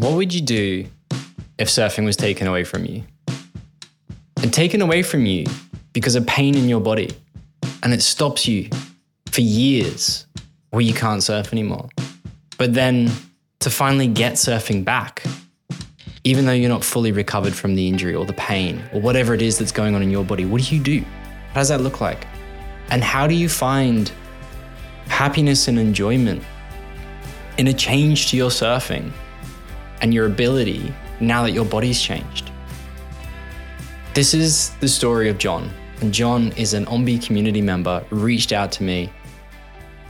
What would you do if surfing was taken away from you? And taken away from you because of pain in your body, and it stops you for years where you can't surf anymore. But then to finally get surfing back, even though you're not fully recovered from the injury or the pain or whatever it is that's going on in your body, what do you do? How does that look like? And how do you find happiness and enjoyment in a change to your surfing and your ability now that your body's changed. This is the story of Jon. And Jon is an OMBE community member, reached out to me.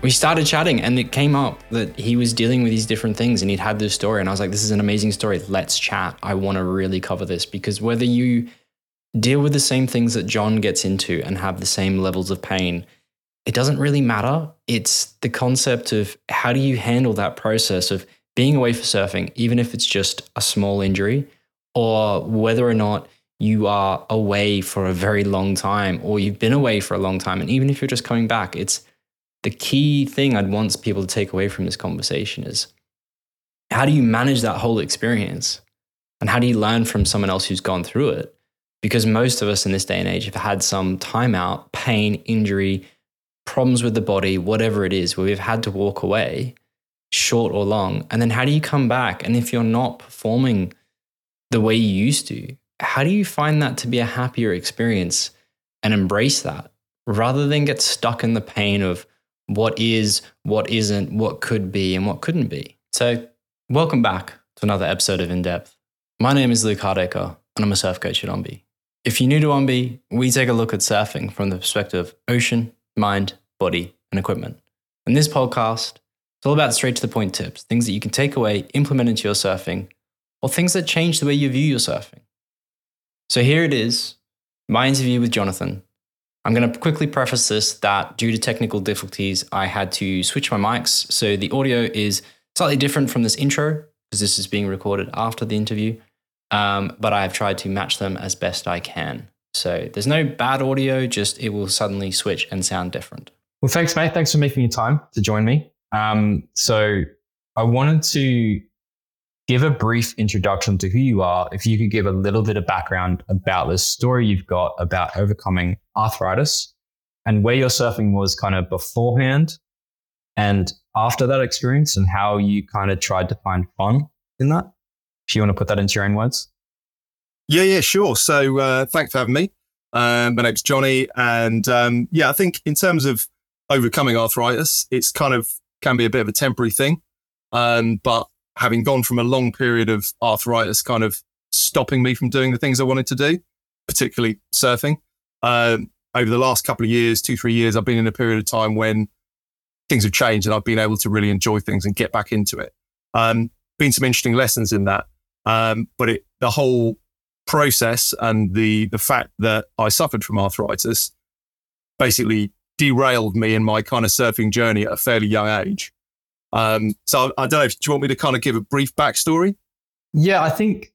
We started chatting and it came up that he was dealing with these different things and he'd had this story. And I was like, this is an amazing story. Let's chat. I want to really cover this because whether you deal with the same things that Jon gets into and have the same levels of pain, it doesn't really matter. It's the concept of how do you handle that process of being away for surfing, even if it's just a small injury, or whether or not you are away for a very long time or you've been away for a long time. And even if you're just coming back, it's the key thing I'd want people to take away from this conversation is how do you manage that whole experience? And how do you learn from someone else who's gone through it? Because most of us in this day and age have had some timeout, pain, injury, problems with the body, whatever it is, where we've had to walk away, short or long. And then how do you come back? And if you're not performing the way you used to, how do you find that to be a happier experience and embrace that rather than get stuck in the pain of what is, what isn't, what could be, and what couldn't be? So, welcome back to another episode of In Depth. My name is Luke Hardaker, and I'm a surf coach at OMBE. If you're new to OMBE, we take a look at surfing from the perspective of ocean, mind, body, and equipment. In this podcast, it's all about straight to the point tips, things that you can take away, implement into your surfing, or things that change the way you view your surfing. So here it is my interview with Jonathan. I'm going to quickly preface this that due to technical difficulties, I had to switch my mics. So the audio is slightly different from this intro because this is being recorded after the interview. Um, but I've tried to match them as best I can. So there's no bad audio, just it will suddenly switch and sound different. Well, thanks, mate. Thanks for making your time to join me. Um, so I wanted to give a brief introduction to who you are. If you could give a little bit of background about the story you've got about overcoming arthritis and where your surfing was kind of beforehand and after that experience and how you kind of tried to find fun in that. If you want to put that into your own words. Yeah, yeah, sure. So uh, thanks for having me. Um, my name's Johnny. And um, yeah, I think in terms of overcoming arthritis, it's kind of can be a bit of a temporary thing. Um, but having gone from a long period of arthritis kind of stopping me from doing the things I wanted to do, particularly surfing, um, over the last couple of years, two, three years, I've been in a period of time when things have changed and I've been able to really enjoy things and get back into it. Um, been some interesting lessons in that. Um, but it, the whole process and the, the fact that I suffered from arthritis basically derailed me in my kind of surfing journey at a fairly young age. Um, so I, I don't know. If, do you want me to kind of give a brief backstory? Yeah, I think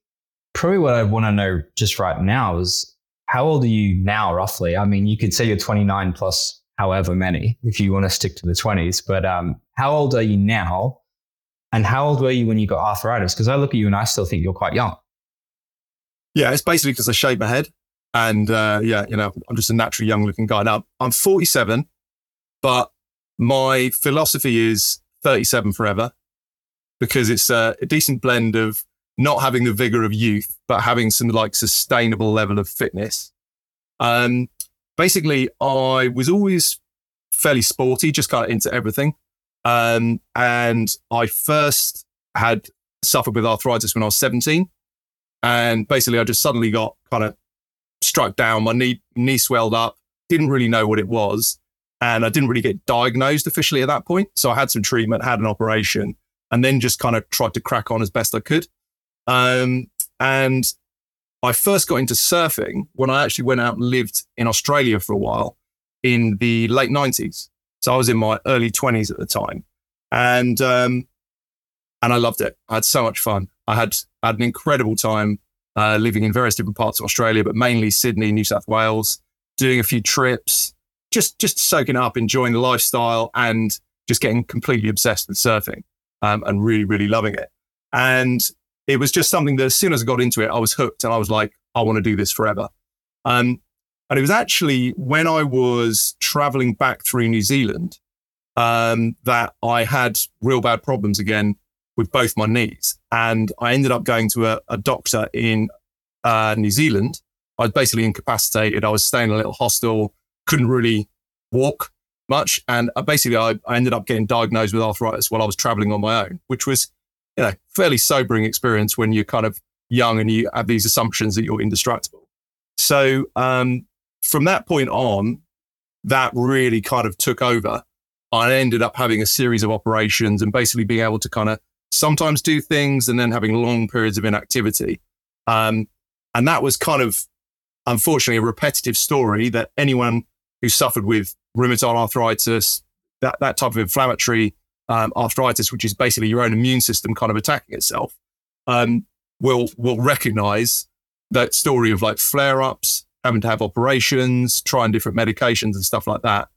probably what I want to know just right now is how old are you now, roughly? I mean, you could say you're 29 plus however many if you want to stick to the 20s, but um, how old are you now? And how old were you when you got arthritis? Because I look at you and I still think you're quite young. Yeah, it's basically because I shaved my head. And uh, yeah, you know, I'm just a naturally young looking guy. Now, I'm 47, but my philosophy is 37 forever because it's a, a decent blend of not having the vigor of youth, but having some like sustainable level of fitness. Um, basically, I was always fairly sporty, just kind of into everything. Um, and I first had suffered with arthritis when I was 17. And basically, I just suddenly got kind of struck down. My knee knee swelled up. Didn't really know what it was, and I didn't really get diagnosed officially at that point. So I had some treatment, had an operation, and then just kind of tried to crack on as best I could. Um, and I first got into surfing when I actually went out and lived in Australia for a while in the late nineties. So I was in my early twenties at the time, and um, and I loved it. I had so much fun. I had I had an incredible time uh, living in various different parts of Australia, but mainly Sydney, New South Wales, doing a few trips, just just soaking up, enjoying the lifestyle, and just getting completely obsessed with surfing um, and really really loving it. And it was just something that as soon as I got into it, I was hooked and I was like, I want to do this forever. Um, and it was actually when I was traveling back through New Zealand um, that I had real bad problems again with both my knees. And I ended up going to a, a doctor in uh, New Zealand. I was basically incapacitated. I was staying in a little hostel, couldn't really walk much. And uh, basically, I, I ended up getting diagnosed with arthritis while I was traveling on my own, which was, you know, fairly sobering experience when you're kind of young and you have these assumptions that you're indestructible. So um, from that point on, that really kind of took over. I ended up having a series of operations and basically being able to kind of sometimes do things and then having long periods of inactivity. Um, and that was kind of, unfortunately, a repetitive story that anyone who suffered with rheumatoid arthritis, that, that type of inflammatory um, arthritis, which is basically your own immune system kind of attacking itself, um, will will recognize that story of like flare ups, having to have operations, trying different medications and stuff like that.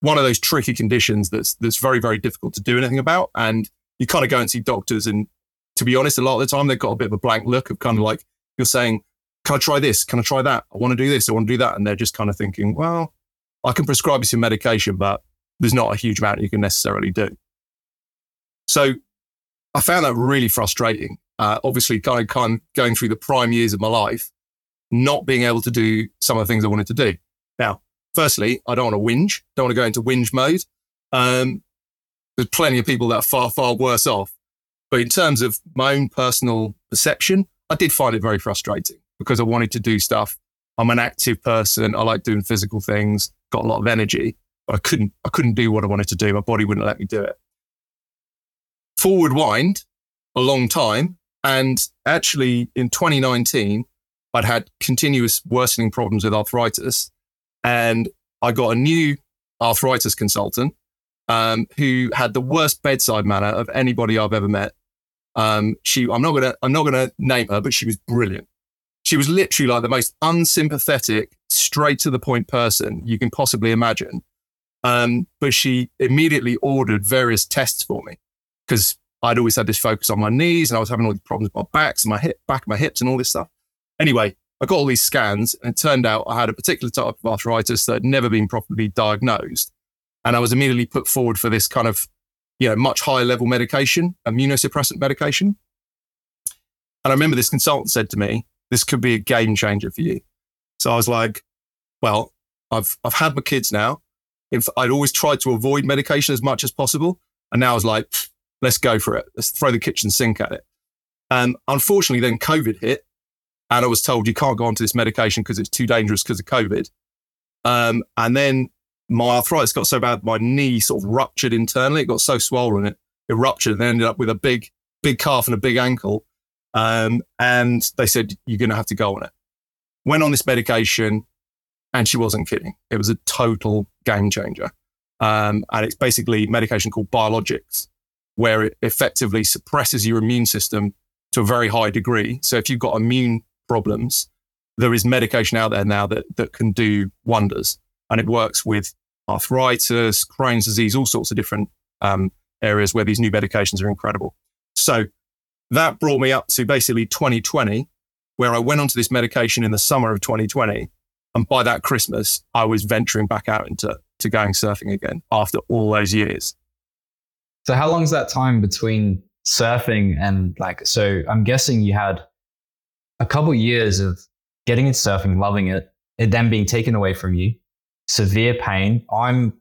One of those tricky conditions that's that's very very difficult to do anything about, and you kind of go and see doctors, and to be honest, a lot of the time they've got a bit of a blank look of kind of like you're saying, "Can I try this? Can I try that? I want to do this. I want to do that," and they're just kind of thinking, "Well, I can prescribe you some medication, but there's not a huge amount you can necessarily do." So I found that really frustrating. Uh, obviously, kind of, kind of going through the prime years of my life, not being able to do some of the things I wanted to do. Now, firstly, I don't want to whinge, don't want to go into whinge mode. Um, there's plenty of people that are far, far worse off. But in terms of my own personal perception, I did find it very frustrating because I wanted to do stuff. I'm an active person. I like doing physical things, got a lot of energy, but I couldn't, I couldn't do what I wanted to do. My body wouldn't let me do it. Forward wind a long time. And actually in 2019, I'd had continuous worsening problems with arthritis. And I got a new arthritis consultant um, who had the worst bedside manner of anybody I've ever met. Um, she, I'm not gonna, I'm not gonna name her, but she was brilliant. She was literally like the most unsympathetic, straight to the point person you can possibly imagine. Um, but she immediately ordered various tests for me because I'd always had this focus on my knees and I was having all these problems with my backs and my hip, back of my hips and all this stuff. Anyway, I got all these scans and it turned out I had a particular type of arthritis that had never been properly diagnosed. And I was immediately put forward for this kind of, you know, much higher level medication, immunosuppressant medication. And I remember this consultant said to me, this could be a game changer for you. So I was like, well, I've, I've had my kids now. If I'd always tried to avoid medication as much as possible. And now I was like, let's go for it. Let's throw the kitchen sink at it. And unfortunately, then COVID hit and I was told you can't go onto this medication because it's too dangerous because of COVID. Um, and then my arthritis got so bad, my knee sort of ruptured internally. It got so swollen, it, it ruptured and ended up with a big, big calf and a big ankle. Um, and they said, you're going to have to go on it. Went on this medication and she wasn't kidding. It was a total game changer. Um, and it's basically medication called biologics, where it effectively suppresses your immune system to a very high degree. So if you've got immune problems, there is medication out there now that, that can do wonders. And it works with arthritis, Crohn's disease, all sorts of different um, areas where these new medications are incredible. So that brought me up to basically 2020, where I went onto this medication in the summer of 2020. And by that Christmas, I was venturing back out into to going surfing again after all those years. So how long is that time between surfing and like so I'm guessing you had a couple years of getting into surfing, loving it, it then being taken away from you, severe pain. I'm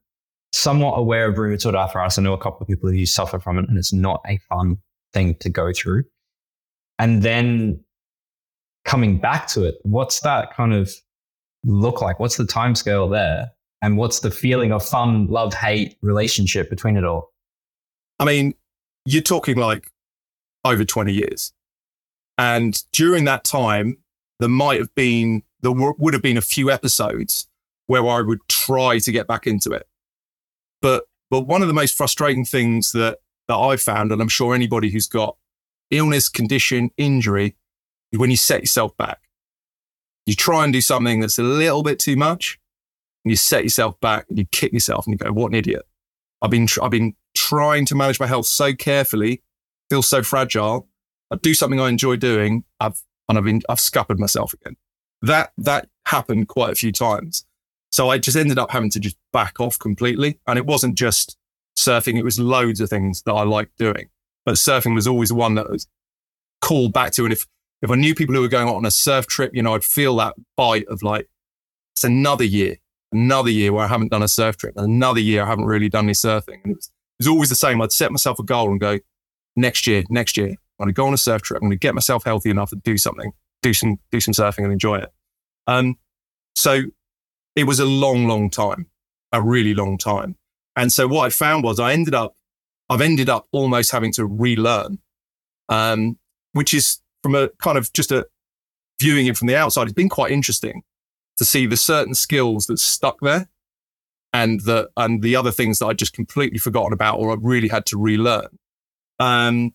somewhat aware of rheumatoid arthritis. I know a couple of people who suffer from it, and it's not a fun thing to go through. And then coming back to it, what's that kind of look like? What's the time scale there? And what's the feeling of fun, love, hate relationship between it all? I mean, you're talking like over 20 years. And during that time, there might have been, there would have been a few episodes where I would try to get back into it. But, but one of the most frustrating things that, that I found, and I'm sure anybody who's got illness, condition, injury, is when you set yourself back. You try and do something that's a little bit too much and you set yourself back and you kick yourself and you go, what an idiot. I've been, I've been trying to manage my health so carefully, feel so fragile I do something I enjoy doing, I've and I've been I've scuppered myself again. That that happened quite a few times. So I just ended up having to just back off completely. And it wasn't just surfing, it was loads of things that I liked doing. But surfing was always one that was called back to. And if if I knew people who were going on a surf trip, you know, I'd feel that bite of like, it's another year, another year where I haven't done a surf trip, another year I haven't really done any surfing. And it was, it was always the same. I'd set myself a goal and go, next year, next year, I'm going to go on a surf trip. I'm going to get myself healthy enough to do something, do some, do some surfing and enjoy it. Um, so it was a long, long time, a really long time. And so what I found was I ended up, I've ended up almost having to relearn, um, which is from a kind of just a viewing it from the outside, it's been quite interesting to see the certain skills that stuck there and the, and the other things that I just completely forgotten about or I really had to relearn. Um,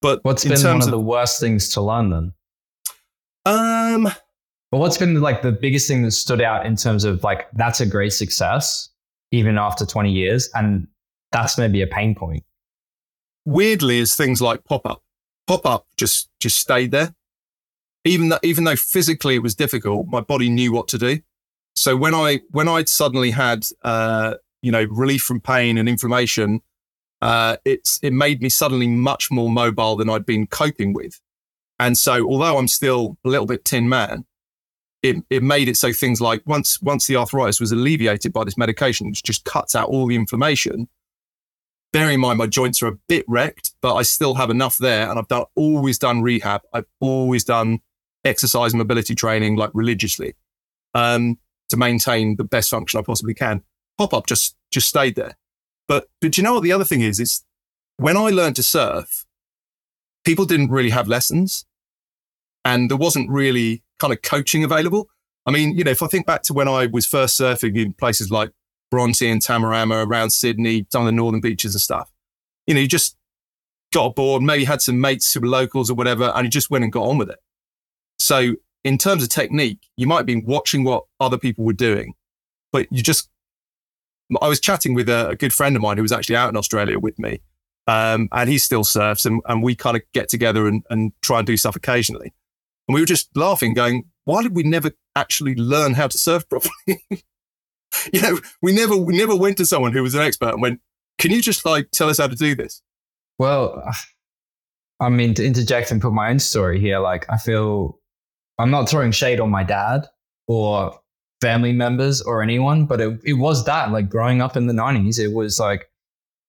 but what's been one of, of the worst things to learn then? Um, but what's been like the biggest thing that stood out in terms of like that's a great success even after 20 years and that's maybe a pain point? Weirdly, is things like pop up. Pop up just just stayed there. Even though even though physically it was difficult, my body knew what to do. So when I when I'd suddenly had uh, you know relief from pain and inflammation, uh, it's it made me suddenly much more mobile than I'd been coping with. And so although I'm still a little bit tin man, it, it made it so things like once once the arthritis was alleviated by this medication, which just cuts out all the inflammation. Bearing in mind my joints are a bit wrecked, but I still have enough there, and I've done always done rehab. I've always done exercise and mobility training like religiously um, to maintain the best function I possibly can. Pop up just just stayed there. But but you know what the other thing is? Is when I learned to surf, people didn't really have lessons, and there wasn't really kind of coaching available. I mean, you know, if I think back to when I was first surfing in places like Bronte and Tamarama around Sydney, some of the northern beaches and stuff, you know, you just got aboard, maybe had some mates who were locals or whatever, and you just went and got on with it. So in terms of technique, you might be watching what other people were doing, but you just, I was chatting with a, a good friend of mine who was actually out in Australia with me. Um, and he still surfs and, and we kind of get together and, and try and do stuff occasionally. And we were just laughing, going, why did we never actually learn how to surf properly? you know, we never, we never went to someone who was an expert and went, can you just like tell us how to do this? Well, I mean, to interject and put my own story here, like I feel I'm not throwing shade on my dad or family members or anyone, but it, it was that like growing up in the 90s, it was like,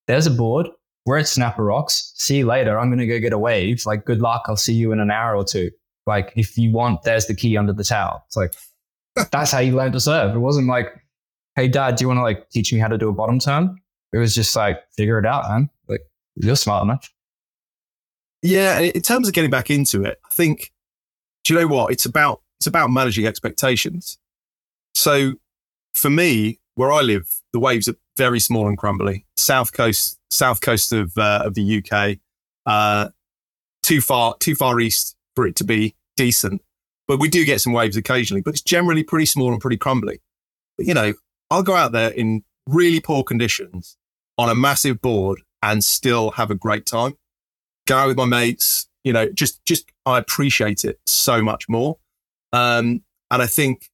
there's a board, we're at Snapper Rocks. See you later. I'm going to go get a wave. Like, good luck. I'll see you in an hour or two. Like, if you want, there's the key under the towel. It's like, that's how you learn to serve. It wasn't like, hey, dad, do you want to like teach me how to do a bottom turn? It was just like, figure it out, man. Like, you're smart enough. Yeah. In terms of getting back into it, I think, do you know what? It's about, it's about managing expectations. So for me, where I live, the waves are very small and crumbly. South coast, south coast of, uh, of the UK, uh, too far, too far east for it to be decent. But we do get some waves occasionally, but it's generally pretty small and pretty crumbly. But you know, I'll go out there in really poor conditions on a massive board and still have a great time. Go out with my mates, you know, just, just, I appreciate it so much more. Um, and I think,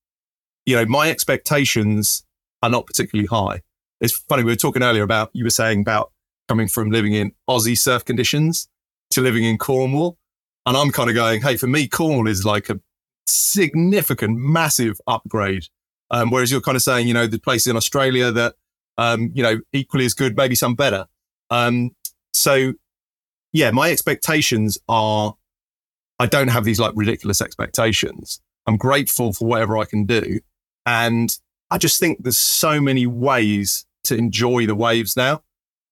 you know, my expectations are not particularly high. It's funny. We were talking earlier about, you were saying about coming from living in Aussie surf conditions to living in Cornwall. And I'm kind of going, hey, for me, Cornwall is like a significant, massive upgrade. Um, whereas you're kind of saying, you know, the places in Australia that, um, you know, equally as good, maybe some better. Um, so yeah, my expectations are, I don't have these like ridiculous expectations. I'm grateful for whatever I can do. And I just think there's so many ways to enjoy the waves now.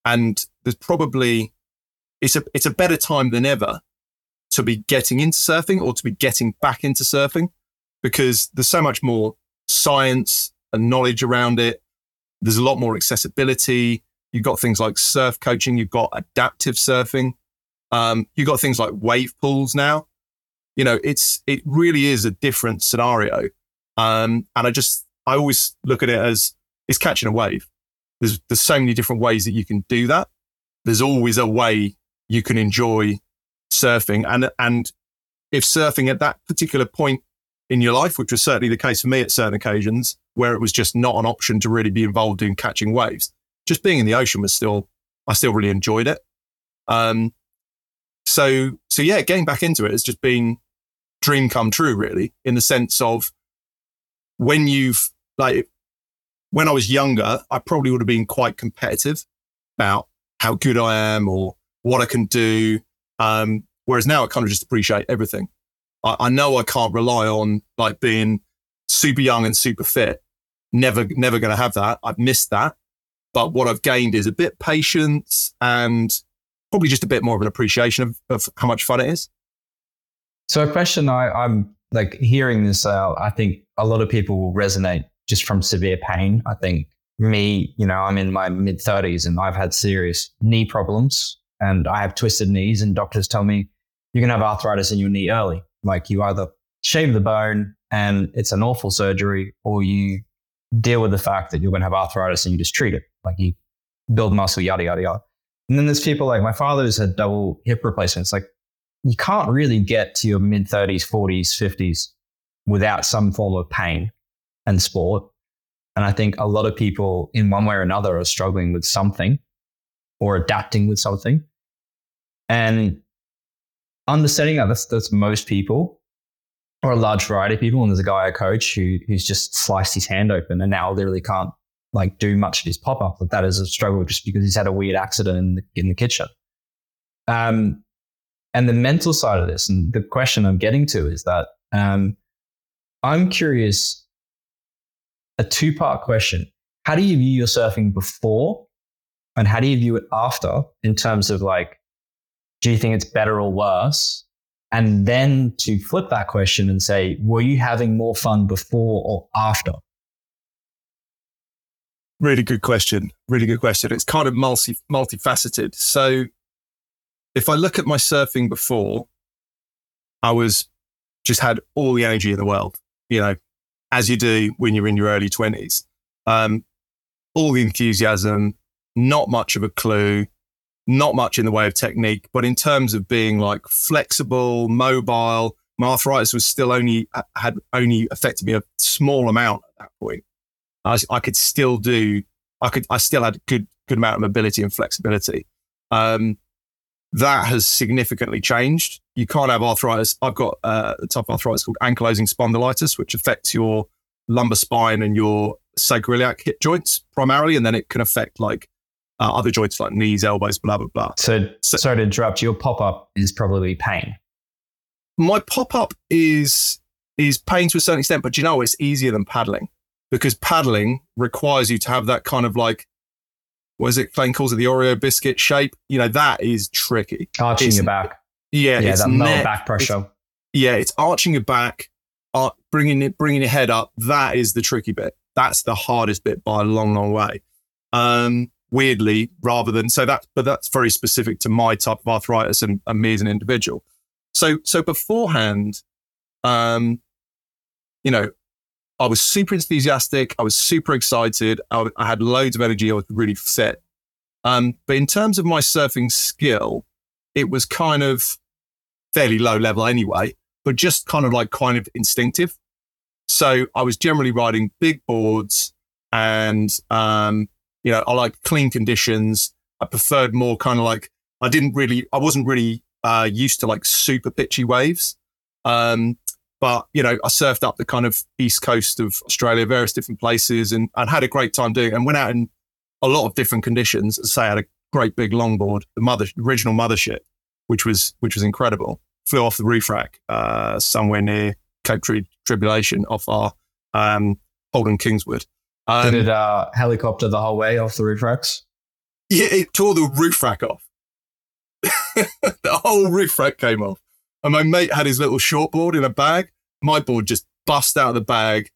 And there's probably, it's a, it's a better time than ever to be getting into surfing or to be getting back into surfing because there's so much more science and knowledge around it. There's a lot more accessibility. You've got things like surf coaching. You've got adaptive surfing. Um, you've got things like wave pools now. You know, it's, it really is a different scenario. Um, and I just, I always look at it as it's catching a wave. There's, there's so many different ways that you can do that. There's always a way you can enjoy surfing. And, and if surfing at that particular point in your life, which was certainly the case for me at certain occasions, where it was just not an option to really be involved in catching waves, just being in the ocean was still, I still really enjoyed it. Um, so, so yeah, getting back into it has just been dream come true, really, in the sense of when you've like, when I was younger, I probably would have been quite competitive about how good I am or what I can do. Um, whereas now I kind of just appreciate everything. I, I know I can't rely on like being super young and super fit. Never, never going to have that. I've missed that. But what I've gained is a bit patience and probably just a bit more of an appreciation of, of how much fun it is. So a question I, I'm like hearing this, uh, I think a lot of people will resonate just from severe pain. I think me, you know, I'm in my mid 30s and I've had serious knee problems and I have twisted knees, and doctors tell me you're going to have arthritis in your knee early. Like you either shave the bone and it's an awful surgery, or you deal with the fact that you're going to have arthritis and you just treat it. Like you build muscle, yada, yada, yada. And then there's people like my father's had double hip replacements. Like you can't really get to your mid 30s, 40s, 50s without some form of pain and sport. And I think a lot of people, in one way or another, are struggling with something or adapting with something. And understanding that that's, that's most people or a large variety of people. And there's a guy I coach who, who's just sliced his hand open and now literally can't like do much of his pop up. But that is a struggle just because he's had a weird accident in the, in the kitchen. Um, and the mental side of this, and the question I'm getting to is that um, I'm curious a two part question. How do you view your surfing before and how do you view it after in terms of like, do you think it's better or worse? And then to flip that question and say, were you having more fun before or after? Really good question. Really good question. It's kind of multi multifaceted. So if I look at my surfing before, I was just had all the energy in the world, you know, as you do when you're in your early 20s. Um, all the enthusiasm, not much of a clue, not much in the way of technique, but in terms of being like flexible, mobile, my arthritis was still only had only affected me a small amount at that point. I, I could still do, I could, I still had good, good amount of mobility and flexibility. Um, that has significantly changed. You can't have arthritis. I've got uh, a type of arthritis called ankylosing spondylitis, which affects your lumbar spine and your sacroiliac hip joints primarily, and then it can affect like uh, other joints like knees, elbows, blah, blah, blah. So, so sorry to interrupt, your pop up is probably pain. My pop up is is pain to a certain extent, but you know, it's easier than paddling because paddling requires you to have that kind of like, what is it? Plain calls it the Oreo biscuit shape. You know, that is tricky. Arching It's- your back. Yeah, Yeah, it's that lower back pressure. yeah, it's arching your back, uh, bringing it, bringing your head up. That is the tricky bit. That's the hardest bit by a long, long way. Um, weirdly, rather than so that, but that's very specific to my type of arthritis and, and me as an individual. So, so beforehand, um, you know, I was super enthusiastic. I was super excited. I, I had loads of energy. I was really fit. Um, but in terms of my surfing skill, it was kind of fairly low level anyway, but just kind of like kind of instinctive. So I was generally riding big boards and, um, you know, I like clean conditions. I preferred more kind of like, I didn't really, I wasn't really uh, used to like super pitchy waves. Um, but, you know, I surfed up the kind of east coast of Australia, various different places and, and had a great time doing it and went out in a lot of different conditions. Say, I had a great big longboard, the mother, original mothership, which was, which was incredible. Flew off the reef rack, uh, somewhere near Cape Tribulation off our, um, Holden Kingswood. Um, Did it uh, helicopter the whole way off the roof racks? yeah, it tore the roof rack off. the whole roof rack came off. And my mate had his little shortboard in a bag. My board just bust out of the bag,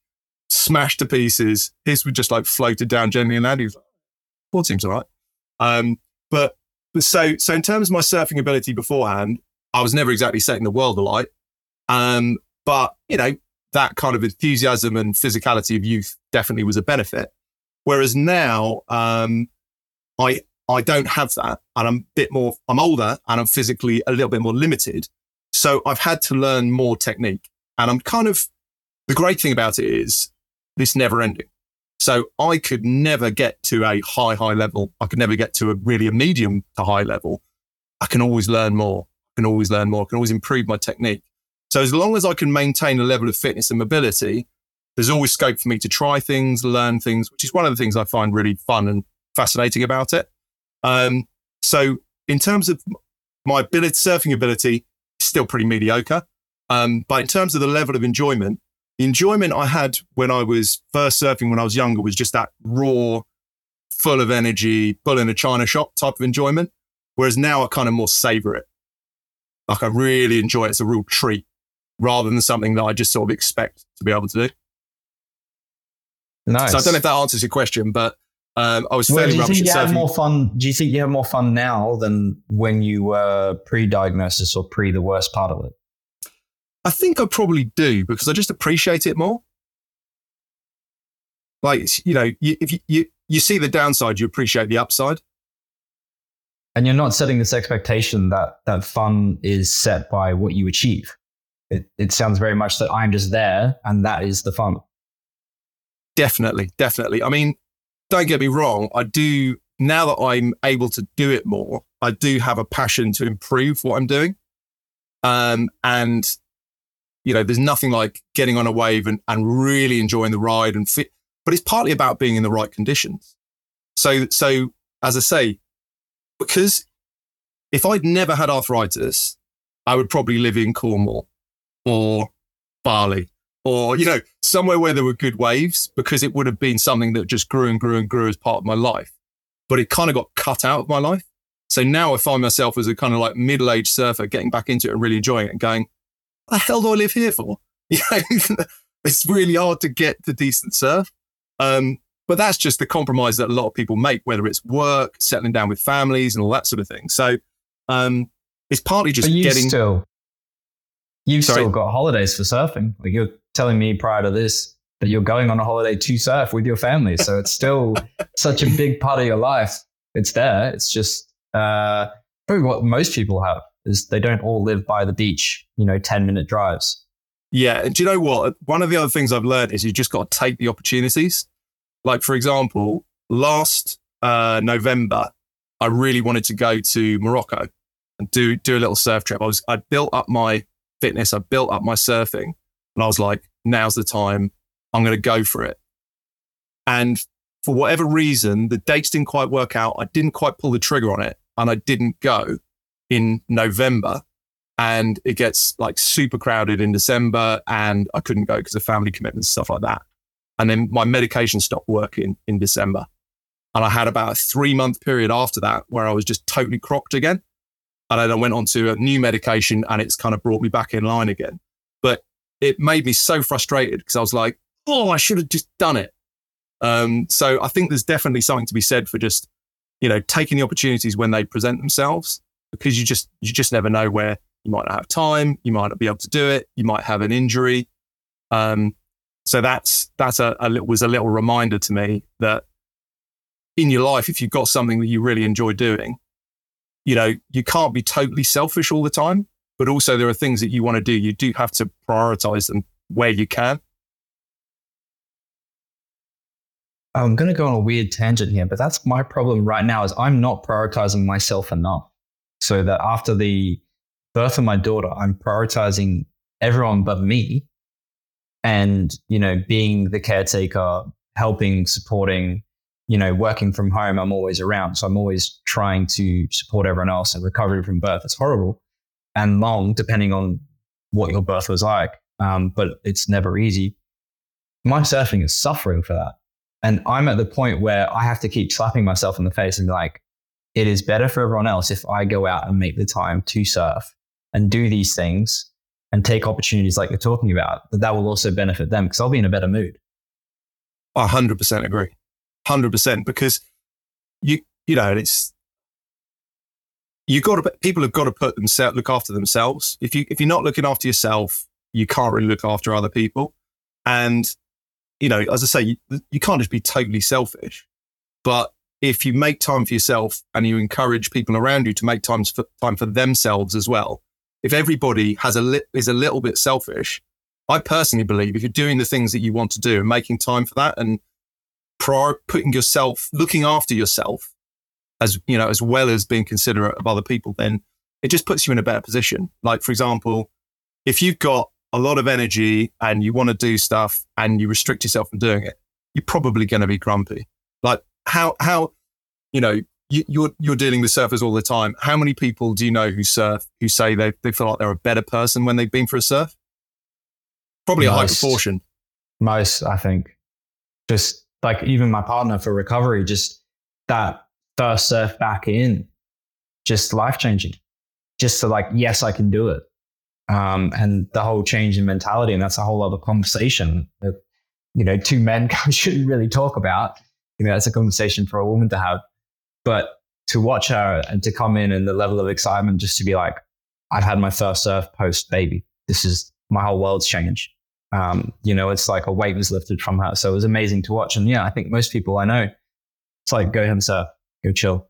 smashed to pieces. His would just like floated down gently and landed. Like, board seems all right. Um, but, but so, so in terms of my surfing ability beforehand, I was never exactly setting the world alight. Um, but you know, that kind of enthusiasm and physicality of youth definitely was a benefit. Whereas now, um, I I don't have that. And I'm a bit more, I'm older and I'm physically a little bit more limited. So I've had to learn more technique. And I'm kind of, the great thing about it is this never ending. So I could never get to a high, high level. I could never get to a really a medium to high level. I can always learn more. I can always learn more. I can always improve my technique. So as long as I can maintain a level of fitness and mobility, there's always scope for me to try things, learn things, which is one of the things I find really fun and fascinating about it. Um, so in terms of my ability, surfing ability, still pretty mediocre. Um, but in terms of the level of enjoyment, the enjoyment I had when I was first surfing when I was younger was just that raw, full of energy, bull in a china shop type of enjoyment. Whereas now I kind of more savor it. Like I really enjoy it. It's a real treat rather than something that I just sort of expect to be able to do. Nice. So I don't know if that answers your question, but um, I was Well, fairly do you rubbish think you have more fun? Do you think you have more fun now than when you were pre-diagnosis or pre the worst part of it? I think I probably do because I just appreciate it more. Like you know, you, if you, you you see the downside, you appreciate the upside. And you're not setting this expectation that that fun is set by what you achieve. It it sounds very much that I'm just there and that is the fun. Definitely, definitely. I mean, don't get me wrong. I do now that I'm able to do it more. I do have a passion to improve what I'm doing. Um, and you know, there's nothing like getting on a wave and, and really enjoying the ride and fit. But it's partly about being in the right conditions. So, so as I say, because if I'd never had arthritis, I would probably live in Cornwall or Bali or, you know, somewhere where there were good waves because it would have been something that just grew and grew and grew as part of my life. But it kind of got cut out of my life. So now I find myself as a kind of like middle aged surfer getting back into it and really enjoying it and going, what the hell do I live here for? You know, it's really hard to get to decent surf. Um, but that's just the compromise that a lot of people make, whether it's work, settling down with families and all that sort of thing. So um, it's partly just getting. still you've Sorry? still got holidays for surfing. Like you're telling me prior to this that you're going on a holiday to surf with your family. So it's still such a big part of your life. It's there. It's just uh, probably what most people have is they don't all live by the beach. You know, ten minute drives. Yeah. And do you know what? One of the other things I've learned is you just got to take the opportunities. Like, for example, last uh, November, I really wanted to go to Morocco and do, do a little surf trip. I was, I built up my fitness. I built up my surfing and I was like, now's the time. I'm going to go for it. And for whatever reason, the dates didn't quite work out. I didn't quite pull the trigger on it and I didn't go in November and it gets like super crowded in December and I couldn't go because of family commitments, stuff like that. And then my medication stopped working in December. And I had about a three month period after that where I was just totally crocked again. And then I went on to a new medication and it's kind of brought me back in line again. But it made me so frustrated because I was like, oh, I should have just done it. Um, so I think there's definitely something to be said for just, you know, taking the opportunities when they present themselves because you just, you just never know where you might not have time. You might not be able to do it. You might have an injury. Um, so that's that's a, a was a little reminder to me that in your life, if you've got something that you really enjoy doing, you know, you can't be totally selfish all the time. But also, there are things that you want to do. You do have to prioritize them where you can. I'm going to go on a weird tangent here, but that's my problem right now is I'm not prioritizing myself enough. So that after the birth of my daughter, I'm prioritizing everyone but me and, you know, being the caretaker, helping, supporting, you know, working from home. I'm always around. So I'm always trying to support everyone else and recovery from birth. is horrible and long, depending on what your birth was like. Um, but it's never easy. My surfing is suffering for that. And I'm at the point where I have to keep slapping myself in the face and be like, it is better for everyone else if I go out and make the time to surf and do these things and take opportunities like you're talking about, that that will also benefit them because I'll be in a better mood. I hundred percent agree, hundred percent. Because you you know it's you got to people have got to put themselves look after themselves. If you if you're not looking after yourself, you can't really look after other people. And you know, as I say, you, you can't just be totally selfish, but if you make time for yourself and you encourage people around you to make time for, time for themselves as well, if everybody has a li- is a little bit selfish, I personally believe if you're doing the things that you want to do and making time for that and prior, putting yourself, looking after yourself as, you know, as well as being considerate of other people, then it just puts you in a better position. Like, for example, if you've got a lot of energy and you want to do stuff and you restrict yourself from doing it, you're probably going to be grumpy. Like how, how, you know, you, you're, you're dealing with surfers all the time. How many people do you know who surf who say they, they feel like they're a better person when they've been for a surf? Probably a high Most. proportion. Most, I think. Just like even my partner for recovery, just that first surf back in, just life changing. Just to like, yes, I can do it. Um, and the whole change in mentality, and that's a whole other conversation that, you know, two men shouldn't really talk about. You know, that's a conversation for a woman to have. But to watch her and to come in and the level of excitement just to be like, I've had my first surf post baby. This is my whole world's changed um, you know, it's like a weight was lifted from her. So it was amazing to watch. And yeah, I think most people I know, it's like go home surf, go chill.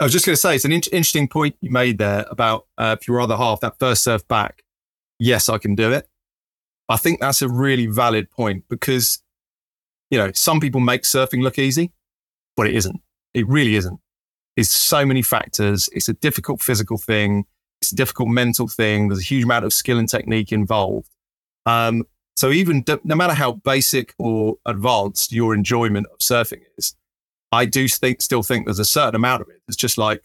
I was just going to say, it's an in- interesting point you made there about uh, if your other half, that first surf back. Yes, I can do it. I think that's a really valid point because, you know, some people make surfing look easy, but it isn't. It really isn't. It's so many factors. It's a difficult physical thing. It's a difficult mental thing. There's a huge amount of skill and technique involved. Um, so even d- no matter how basic or advanced your enjoyment of surfing is, I do think still think there's a certain amount of it. It's just like,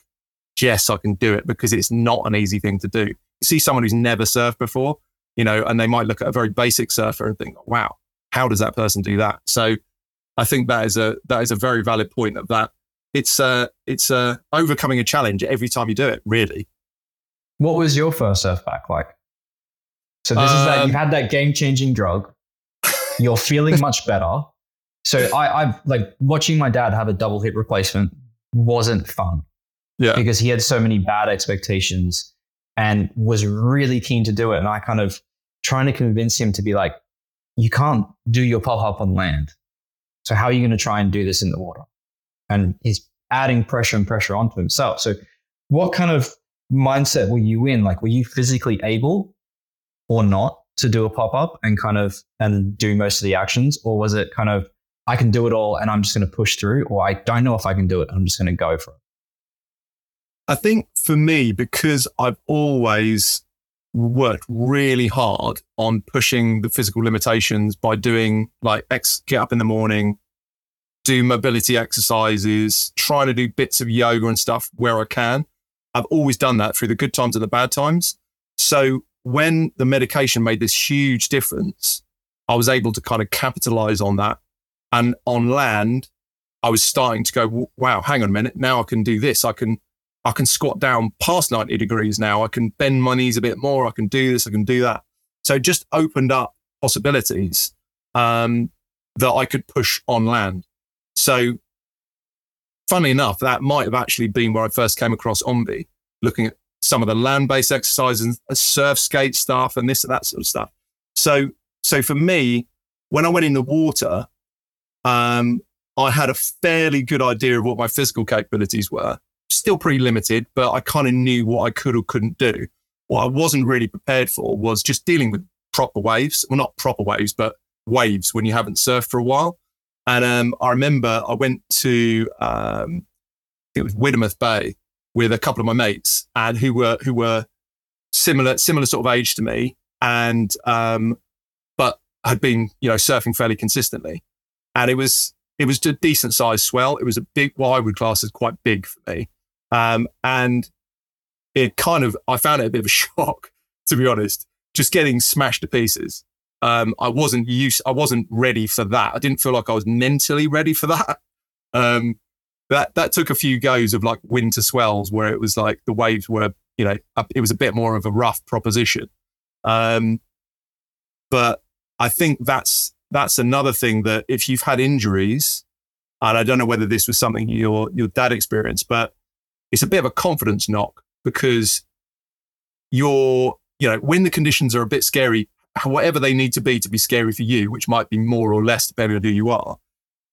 yes, I can do it because it's not an easy thing to do. You see someone who's never surfed before, you know, and they might look at a very basic surfer and think, wow, how does that person do that? So I think that is a that is a very valid point of that. It's uh it's uh overcoming a challenge every time you do it, really. What was your first surf back like? So this is that Um, you've had that game changing drug. You're feeling much better. So I, I like watching my dad have a double hip replacement wasn't fun. Yeah. Because he had so many bad expectations and was really keen to do it. And I kind of trying to convince him to be like, you can't do your pop up on land. So how are you going to try and do this in the water? And he's adding pressure and pressure onto himself. So what kind of mindset were you in? Like, were you physically able or not to do a pop up and kind of and do most of the actions, or was it kind of I can do it all and I'm just going to push through, or I don't know if I can do it, I'm just going to go for it. I think for me, because I've always worked really hard on pushing the physical limitations by doing like ex- get up in the morning, do mobility exercises, trying to do bits of yoga and stuff where I can. I've always done that through the good times and the bad times. So when the medication made this huge difference, I was able to kind of capitalize on that. And on land, I was starting to go, wow, hang on a minute. Now I can do this. I can I can squat down past 90 degrees now. I can bend my knees a bit more. I can do this. I can do that. So just opened up possibilities um, that I could push on land. So, funnily enough, that might have actually been where I first came across OMBE, looking at some of the land based exercises and uh, surf skate stuff and this and that sort of stuff. So, so for me, when I went in the water, um, I had a fairly good idea of what my physical capabilities were still pretty limited, but I kind of knew what I could or couldn't do. What I wasn't really prepared for was just dealing with proper waves. Well, not proper waves, but waves when you haven't surfed for a while. And um, I remember I went to um, it was Widemouth Bay with a couple of my mates and who were who were similar similar sort of age to me and um, but had been you know surfing fairly consistently. And it was it was a decent sized swell. It was a big would class as quite big for me. Um, and it kind of, I found it a bit of a shock, to be honest, just getting smashed to pieces. Um, I wasn't used, I wasn't ready for that. I didn't feel like I was mentally ready for that. Um, that, that took a few goes of like winter swells where it was like the waves were, you know, it was a bit more of a rough proposition. Um, but I think that's, that's another thing that if you've had injuries, and I don't know whether this was something your, your dad experienced, but it's a bit of a confidence knock because you're, you know, when the conditions are a bit scary, whatever they need to be to be scary for you, which might be more or less depending on who you are,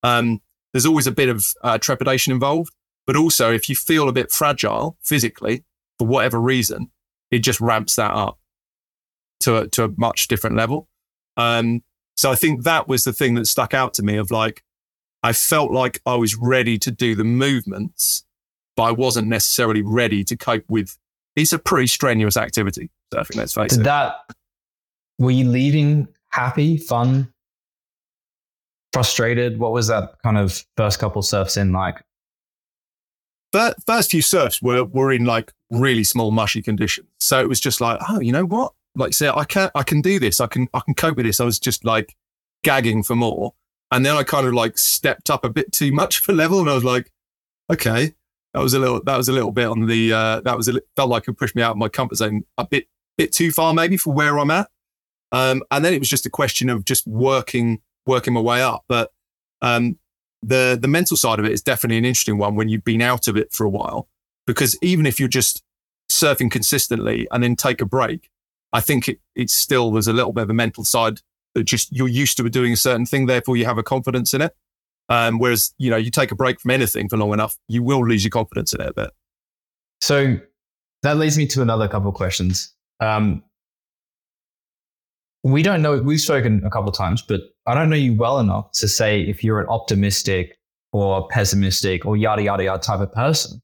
Um, there's always a bit of uh, trepidation involved, but also if you feel a bit fragile physically for whatever reason, it just ramps that up to a, to a much different level. Um, so I think that was the thing that stuck out to me of like, I felt like I was ready to do the movements, but I wasn't necessarily ready to cope with. It's a pretty strenuous activity, surfing. Let's face Did it. that, were you leaving happy, fun, frustrated? What was that kind of first couple surfs in like? Fir- first few surfs were were in like really small, mushy conditions. So it was just like, oh, you know what? Like, say, I can I can do this. I can I can cope with this. I was just like gagging for more, and then I kind of like stepped up a bit too much for level, and I was like, okay, that was a little that was a little bit on the uh, that was a felt like it pushed me out of my comfort zone a bit bit too far maybe for where I'm at. Um, and then it was just a question of just working working my way up, but um, the the mental side of it is definitely an interesting one when you've been out of it for a while. Because even if you're just surfing consistently and then take a break i think it, it's still there's a little bit of a mental side that just you're used to doing a certain thing therefore you have a confidence in it. Um, whereas you know you take a break from anything for long enough you will lose your confidence in it a bit. So that leads me to another couple of questions. Um, we don't know, we've spoken a couple of times, but I don't know you well enough to say if you're an optimistic or pessimistic or yada, yada, yada type of person.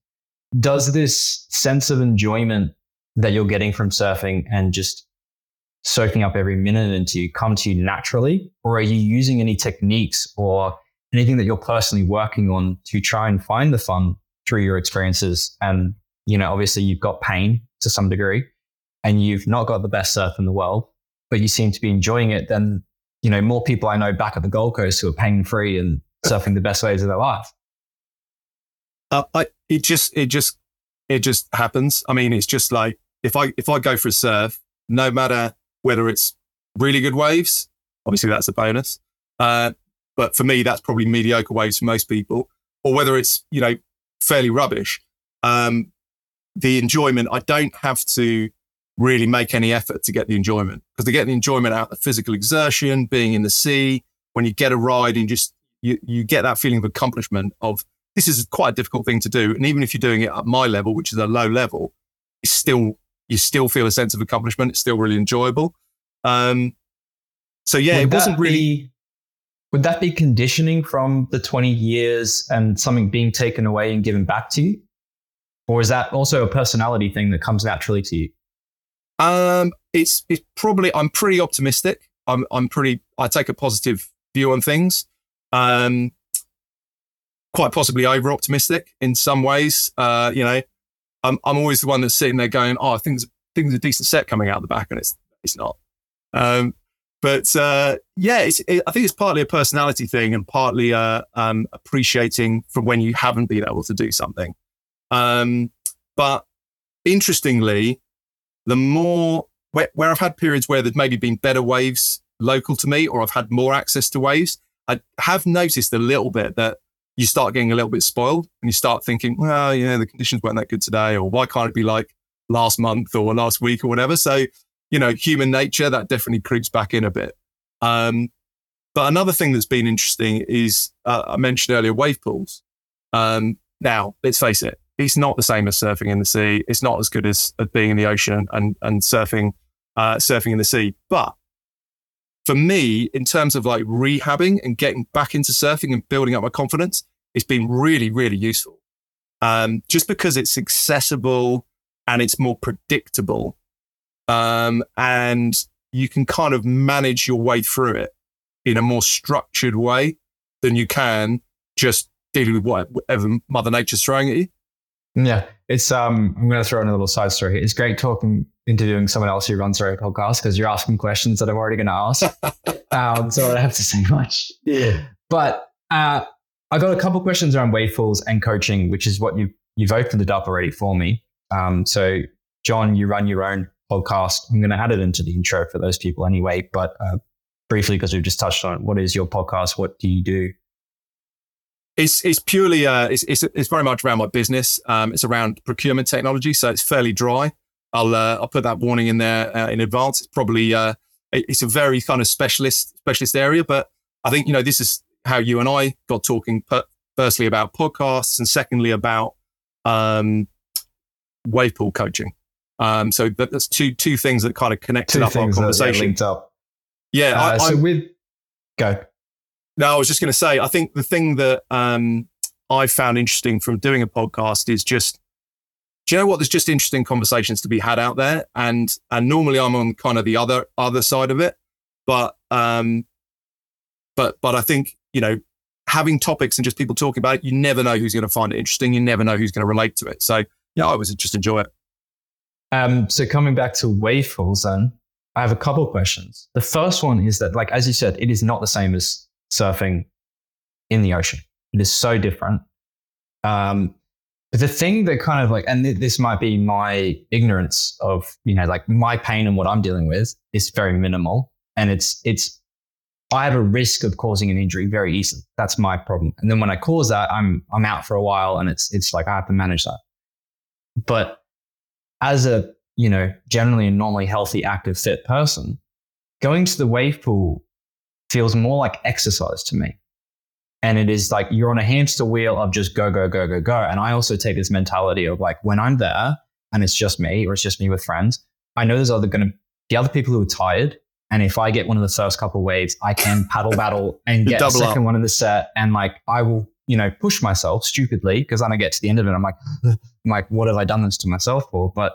Does this sense of enjoyment that you're getting from surfing and just soaking up every minute into you come to you naturally? Or are you using any techniques or anything that you're personally working on to try and find the fun through your experiences? And, you know, obviously you've got pain to some degree and you've not got the best surf in the world, but you seem to be enjoying it. Then, you know, more people I know back at the Gold Coast who are pain free and surfing the best waves of their life. uh, I, it just it just it just happens i mean it's just like if i if i go for a surf no matter whether it's really good waves obviously that's a bonus uh, but for me that's probably mediocre waves for most people or whether it's you know fairly rubbish um, the enjoyment i don't have to really make any effort to get the enjoyment because to get the enjoyment out of the physical exertion being in the sea when you get a ride and just you, you get that feeling of accomplishment of this is quite a difficult thing to do. And even if you're doing it at my level, which is a low level, it's still, you still feel a sense of accomplishment. It's still really enjoyable. Um, so yeah, Would it wasn't really, be- would that be conditioning from the 20 years and something being taken away and given back to you? Or is that also a personality thing that comes naturally to you? Um, it's, it's probably, I'm pretty optimistic. I'm, I'm pretty, I take a positive view on things. Um, quite possibly over optimistic in some ways. Uh, you know, I'm, I'm always the one that's sitting there going, oh, things, things a decent set coming out the back and it's, it's not. Um, but, uh, yeah, it, I think it's partly a personality thing and partly, uh, um, appreciating from when you haven't been able to do something. Um, but interestingly, the more where, where I've had periods where there's maybe been better waves local to me, or I've had more access to waves, I have noticed a little bit that you start getting a little bit spoiled and you start thinking, well, you know, the conditions weren't that good today, or why can't it be like last month or last week or whatever? So, you know, human nature, that definitely creeps back in a bit. Um, but another thing that's been interesting is uh, I mentioned earlier wave pools. Um, now, let's face it, it's not the same as surfing in the sea. It's not as good as, as being in the ocean and, and surfing, uh, surfing in the sea. But for me, in terms of like rehabbing and getting back into surfing and building up my confidence, it's been really, really useful. Um, just because it's accessible and it's more predictable. Um, and you can kind of manage your way through it in a more structured way than you can just dealing with whatever Mother Nature's throwing at you. Yeah, it's um. I'm going to throw in a little side story. here. It's great talking interviewing someone else who runs their own podcast because you're asking questions that I'm already going to ask. um, so I don't have to say much. Yeah. But uh, I got a couple questions around wave pools and coaching, which is what you you've opened it up already for me. Um, so Jon, you run your own podcast. I'm going to add it into the intro for those people anyway. But uh, briefly, because we've just touched on it, what is your podcast? What do you do? It's it's purely uh it's it's, it's very much around my business. Um, it's around procurement technology, so it's fairly dry. I'll uh, I'll put that warning in there uh, in advance. It's probably uh it's a very kind of specialist specialist area, but I think you know this is how you and I got talking. Firstly about podcasts, and secondly about um, wave pool coaching. Um, so that's two two things that kind of connected two up our conversation. Linked up. Yeah. Uh, I, so with go. No, I was just going to say. I think the thing that um, I found interesting from doing a podcast is just. Do you know what? There's just interesting conversations to be had out there, and and normally I'm on kind of the other other side of it, but um, but but I think you know having topics and just people talking about it, you never know who's going to find it interesting. You never know who's going to relate to it. So yeah, I always just enjoy it. Um, so coming back to wave then I have a couple questions. The first one is that, like as you said, it is not the same as surfing in the ocean. It is so different. Um, but the thing that kind of like, and th- this might be my ignorance of, you know, like my pain and what I'm dealing with is very minimal, and it's it's I have a risk of causing an injury very easily. That's my problem. And then when I cause that, I'm I'm out for a while, and it's it's like I have to manage that. But as a you know generally a normally healthy, active, fit person, going to the wave pool feels more like exercise to me. And it is like you're on a hamster wheel of just go, go, go, go, go. And I also take this mentality of like when I'm there and it's just me or it's just me with friends, I know there's other going to be other people who are tired and if I get one of the first couple waves, I can paddle battle and get a second up. one in the set. And like, I will, you know, push myself stupidly because then I get to the end of it. I'm like, I'm like, what have I done this to myself for? But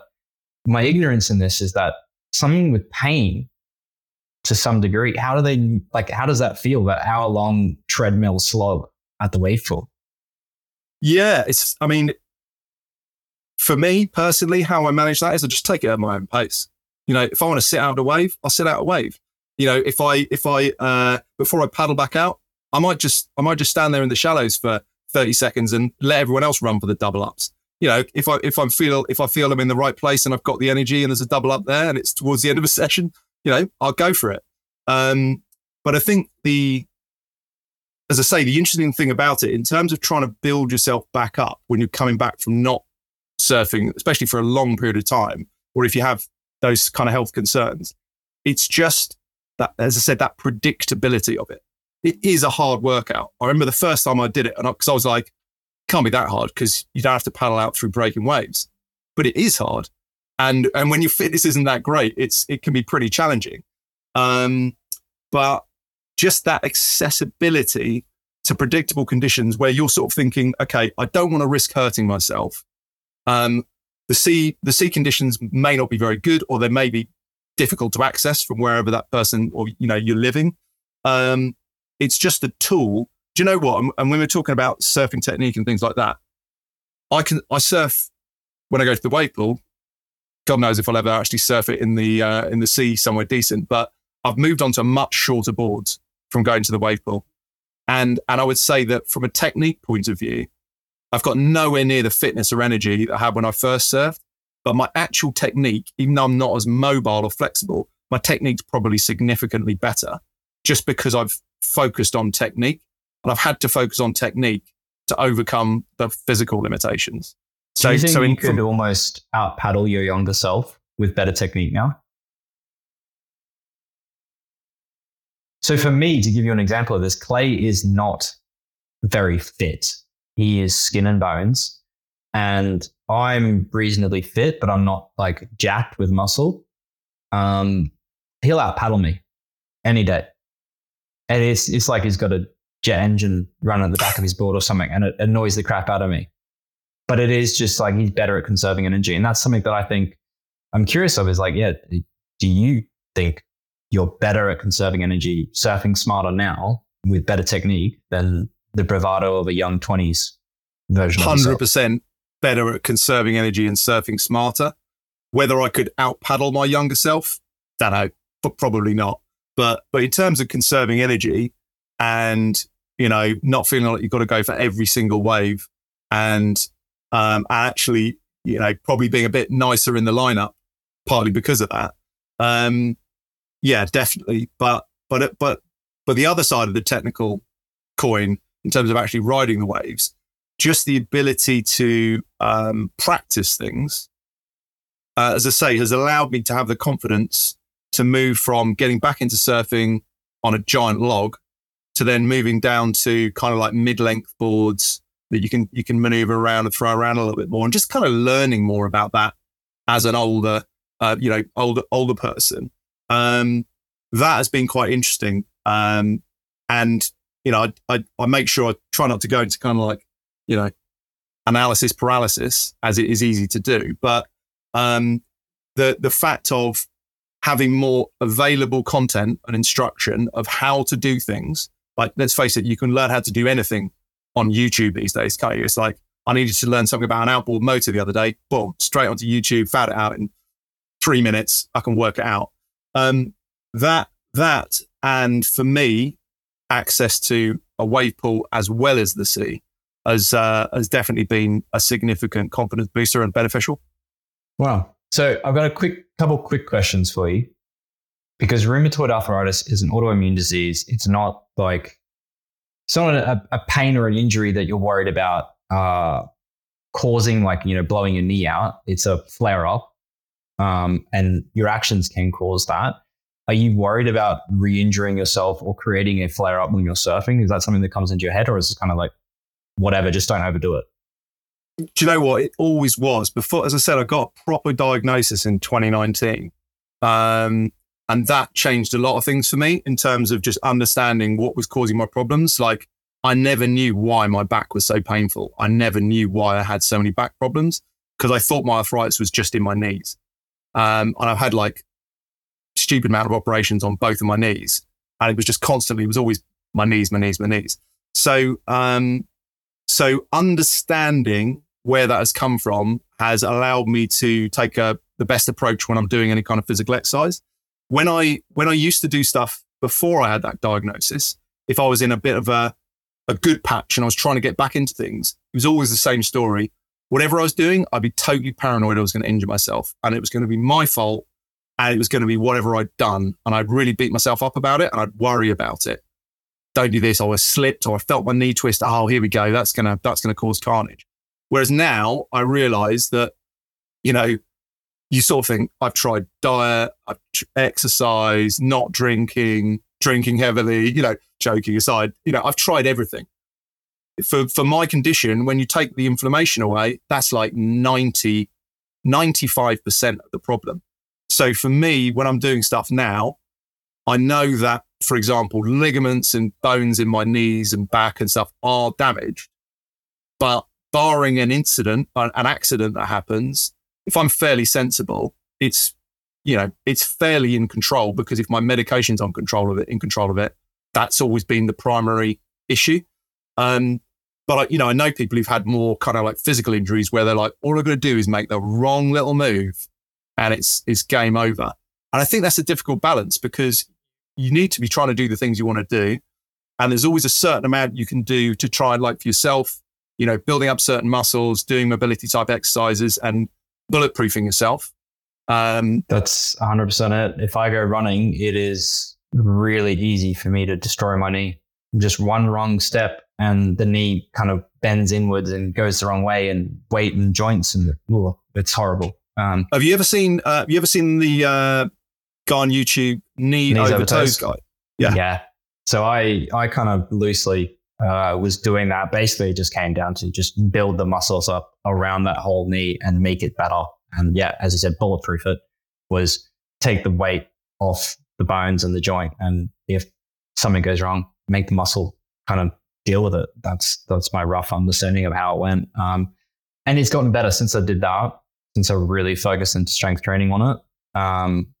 my ignorance in this is that something with pain to some degree, how do they, like, how does that feel? That hour long treadmill slog at the wave pool? Yeah. It's, I mean, for me personally, how I manage that is I just take it at my own pace. You know, if I want to sit out a wave, I'll sit out a wave. You know, if I if I uh, before I paddle back out, I might just I might just stand there in the shallows for 30 seconds and let everyone else run for the double ups. You know, if I if I feel if I feel I'm in the right place and I've got the energy and there's a double up there and it's towards the end of a session, you know, I'll go for it. Um, but I think the as I say, the interesting thing about it in terms of trying to build yourself back up when you're coming back from not surfing, especially for a long period of time, or if you have those kind of health concerns. It's just that, as I said, that predictability of it. It is a hard workout. I remember the first time I did it, and because I, I was like, can't be that hard because you don't have to paddle out through breaking waves, but it is hard. And and when your fitness isn't that great, it's it can be pretty challenging. Um, but just that accessibility to predictable conditions where you're sort of thinking, okay, I don't want to risk hurting myself. Um, the sea the sea conditions may not be very good or they may be difficult to access from wherever that person or you know you're living um, it's just a tool do you know what and when we're talking about surfing technique and things like that i can i surf when i go to the wave pool god knows if i'll ever actually surf it in the uh, in the sea somewhere decent but i've moved on to much shorter boards from going to the wave pool and and i would say that from a technique point of view I've got nowhere near the fitness or energy that I had when I first surfed. But my actual technique, even though I'm not as mobile or flexible, my technique's probably significantly better just because I've focused on technique and I've had to focus on technique to overcome the physical limitations. So, Do you think so in, you could almost out paddle your younger self with better technique now? So for me, to give you an example of this, Clay is not very fit. He is skin and bones. And I'm reasonably fit, but I'm not like jacked with muscle. Um, he'll out paddle me any day. And it's, it's like he's got a jet engine running at the back of his board or something, and it annoys the crap out of me. But it is just like he's better at conserving energy. And that's something that I think I'm curious of is like, yeah, do you think you're better at conserving energy, surfing smarter now with better technique than the bravado of a young 20s version 100% better at conserving energy and surfing smarter. Whether I could out paddle my younger self, don't know, but probably not. But but in terms of conserving energy and you know not feeling like you've got to go for every single wave and um, actually you know probably being a bit nicer in the lineup, partly because of that. Um, yeah, definitely. But but but but the other side of the technical coin in terms of actually riding the waves, just the ability to um, practice things, uh, as I say, has allowed me to have the confidence to move from getting back into surfing on a giant log to then moving down to kind of like mid-length boards that you can you can maneuver around and throw around a little bit more, and just kind of learning more about that as an older, uh, you know, older older person. Um, that has been quite interesting. Um, and you know, I, I I make sure I try not to go into kind of like you know analysis paralysis as it is easy to do, but um, the the fact of having more available content and instruction of how to do things. Like, let's face it, you can learn how to do anything on YouTube these days, can't you? It's like, I needed to learn something about an outboard motor the other day. Boom, straight onto YouTube, found it out in three minutes. I can work it out. Um, that, that, and for me, access to a wave pool as well as the sea has, uh, has definitely been a significant confidence booster and beneficial. Wow. So I've got a quick couple quick questions for you. Because rheumatoid arthritis is an autoimmune disease. It's not like it's not a, a pain or an injury that you're worried about uh, causing, like you know, blowing your knee out. It's a flare up, um, and your actions can cause that. Are you worried about re-injuring yourself or creating a flare up when you're surfing? Is that something that comes into your head, or is it kind of like whatever, just don't overdo it? do you know what? It always was. Before, as I said, I got a proper diagnosis in 2019. Um, and that changed a lot of things for me in terms of just understanding what was causing my problems. Like, I never knew why my back was so painful. I never knew why I had so many back problems because I thought my arthritis was just in my knees. Um, and I've had like stupid amount of operations on both of my knees. And it was just constantly, it was always my knees, my knees, my knees. So, um, so understanding where that has come from has allowed me to take a, the best approach when I'm doing any kind of physical exercise. When I when I used to do stuff before I had that diagnosis, if I was in a bit of a a good patch and I was trying to get back into things, it was always the same story. Whatever I was doing, I'd be totally paranoid I was going to injure myself and it was going to be my fault and it was going to be whatever I'd done. And I'd really beat myself up about it and I'd worry about it. Don't do this. I slipped or I felt my knee twist. Oh, here we go. That's going to, that's going to cause carnage. Whereas now I realize that, you know, you sort of think, I've tried diet, exercise, not drinking, drinking heavily, you know, joking aside, you know, I've tried everything. For, for my condition, when you take the inflammation away, that's like 90, 95% of the problem. So for me, when I'm doing stuff now, I know that, for example, ligaments and bones in my knees and back and stuff are damaged, but barring an incident, an accident that happens, if I'm fairly sensible, it's you know it's fairly in control because if my medication's on control of it, in control of it, that's always been the primary issue. Um, but you know, I know people who've had more kind of like physical injuries where they're like, all I'm going to do is make the wrong little move, and it's it's game over. And I think that's a difficult balance because you need to be trying to do the things you want to do, and there's always a certain amount you can do to try and like for yourself you know, building up certain muscles, doing mobility type exercises and bulletproofing yourself. Um, That's 100% it. If I go running, it is really easy for me to destroy my knee. Just one wrong step and the knee kind of bends inwards and goes the wrong way and weight and joints and it's horrible. Um, have you ever seen, uh, have you ever seen the, uh, guy on YouTube, knee over, over toes guy? Yeah. Yeah. So I, I kind of loosely uh, was doing that. Basically, just came down to just build the muscles up around that whole knee and make it better. And yeah, as I said, bulletproof it was take the weight off the bones and the joint. And if something goes wrong, make the muscle kind of deal with it. That's that's my rough understanding of how it went. Um, and it's gotten better since I did that. Since I really focused into strength training on it. Um,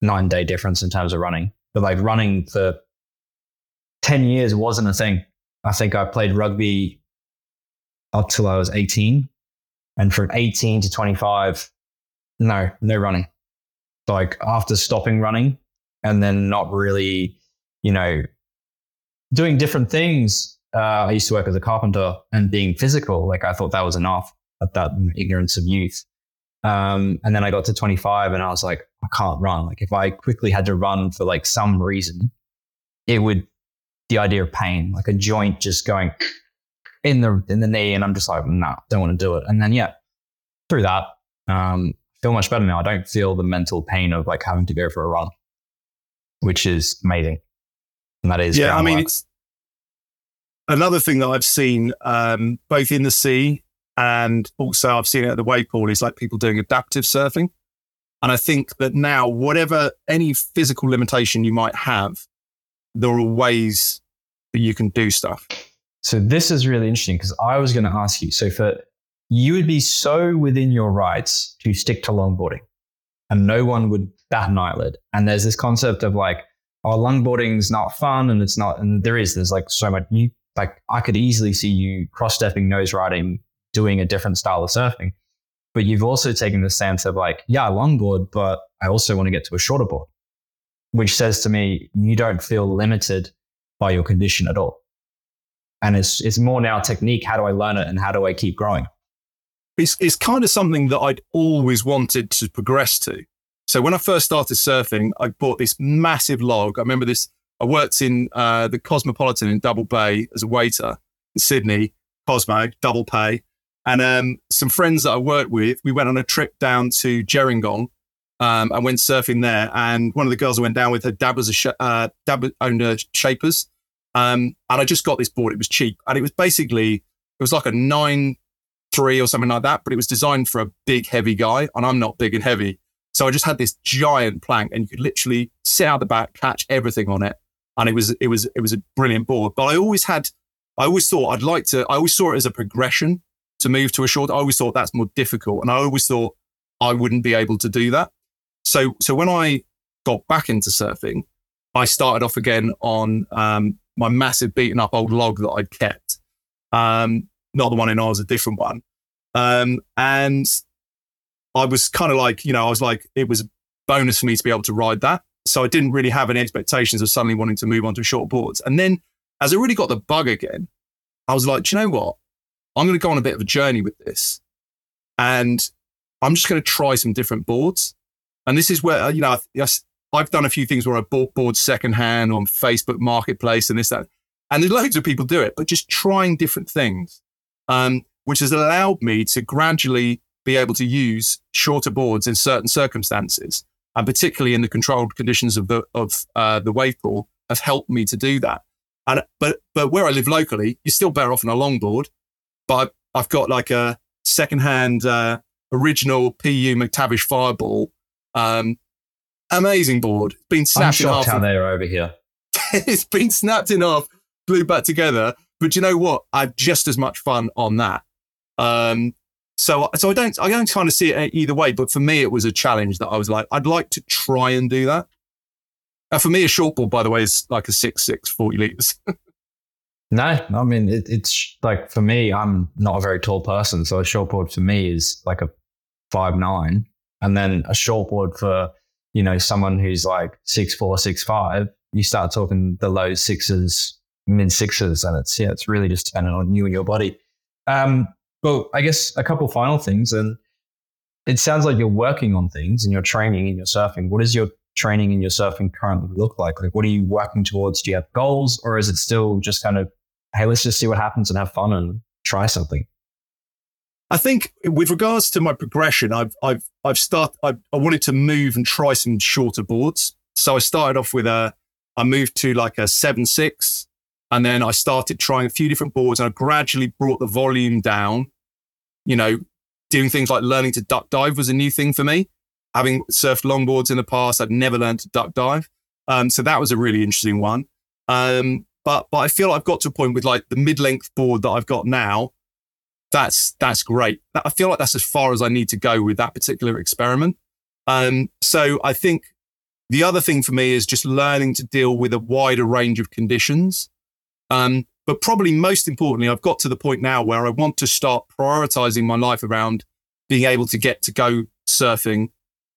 nine day difference in terms of running, but like running for ten years wasn't a thing. I think I played rugby up till I was 18. And from 18 to 25, no, no running. Like after stopping running and then not really, you know, doing different things. Uh, I used to work as a carpenter and being physical. Like I thought that was enough at that ignorance of youth. Um, and then I got to 25 and I was like, I can't run. Like if I quickly had to run for like some reason, it would the idea of pain, like a joint just going in the in the knee, and I'm just like, nah, don't want to do it. And then yeah, through that, um, feel much better now. I don't feel the mental pain of like having to go for a run, which is amazing. And that is yeah. I mean, it's another thing that I've seen um, both in the sea and also I've seen it at the wave pool is like people doing adaptive surfing. And I think that now, whatever any physical limitation you might have, there are ways that you can do stuff. So this is really interesting because I was going to ask you. So for you would be so within your rights to stick to longboarding, and no one would bat an eyelid. And there's this concept of like, oh, longboarding's not fun, and it's not. And there is. There's like so much. Like I could easily see you cross stepping, nose riding, doing a different style of surfing. But you've also taken the stance of like, yeah, longboard, but I also want to get to a shorter board, which says to me, you don't feel limited by your condition at all. And it's, it's more now technique. How do I learn it and how do I keep growing? It's, it's kind of something that I'd always wanted to progress to. So when I first started surfing, I bought this massive log. I remember this. I worked in uh, the Cosmopolitan in Double Bay as a waiter in Sydney, Cosmo, Double Bay. And um, some friends that I worked with, we went on a trip down to Gerringong um, and went surfing there. And one of the girls I went down with, her dad was a sh- uh, dad owned a Shapers, um, and I just got this board. It was cheap, and it was basically it was like a nine three or something like that, but it was designed for a big heavy guy, and I'm not big and heavy, so I just had this giant plank, and you could literally sit out the back, catch everything on it, and it was it was it was a brilliant board. But I always had, I always thought I'd like to. I always saw it as a progression to move to a short. I always thought that's more difficult. And I always thought I wouldn't be able to do that. So, so when I got back into surfing, I started off again on um, my massive beaten up old log that I'd kept. Um, not the one in ours, a different one. Um, and I was kind of like, you know, I was like, it was a bonus for me to be able to ride that. So I didn't really have any expectations of suddenly wanting to move on to short boards. And then as I really got the bug again, I was like, do you know what? I'm going to go on a bit of a journey with this. And I'm just going to try some different boards. And this is where, you know, I've done a few things where I bought boards secondhand on Facebook Marketplace and this, that. And there's loads of people do it, but just trying different things, um, which has allowed me to gradually be able to use shorter boards in certain circumstances, and particularly in the controlled conditions of the of uh, the wave pool, have helped me to do that. And but but where I live locally, you're still better off on a longboard but I've got like a secondhand uh, original PU McTavish Fireball. Um, amazing board. It's been snapped I'm in half. how they are over here. it's been snapped in half, glued back together. But you know what? I have just as much fun on that. Um, so, so I don't, I don't kind of see it either way. But for me, it was a challenge that I was like, I'd like to try and do that. For me, a short board, by the way, is like a six six forty liters. No, I mean it, it's like for me, I'm not a very tall person, so a short board for me is like a five nine, and then a short board for you know someone who's like six four, six five. You start talking the low sixes, mid sixes, and it's yeah, it's really just dependent on you and your body. Um, well, I guess a couple final things, and it sounds like you're working on things and you're training and you're surfing. What is your training and your surfing currently look like? Like, what are you working towards? Do you have goals, or is it still just kind of hey, let's just see what happens and have fun and try something. I think with regards to my progression, I've I've I've started. I, I wanted to move and try some shorter boards. So I started off with a. I moved to like a seven six, and then I started trying a few different boards, and I gradually brought the volume down. You know, doing things like learning to duck dive was a new thing for me. Having surfed longboards in the past, I'd never learned to duck dive. Um, so that was a really interesting one. Um, but but I feel I've got to a point with like the mid length board that I've got now. That's that's great. I feel like that's as far as I need to go with that particular experiment. Um, so I think the other thing for me is just learning to deal with a wider range of conditions. Um, but probably most importantly, I've got to the point now where I want to start prioritizing my life around being able to get to go surfing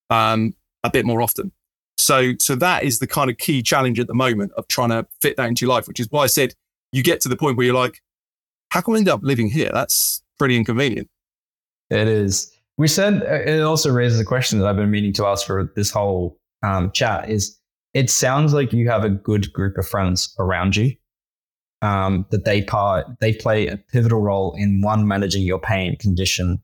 um, a bit more often. So, so that is the kind of key challenge at the moment of trying to fit that into your life, which is why I said you get to the point where you're like, how can I end up living here? That's pretty inconvenient. It is. We said uh, it also raises a question that I've been meaning to ask for this whole um, chat is it sounds like you have a good group of friends around you um, that they part they play a pivotal role in one managing your pain condition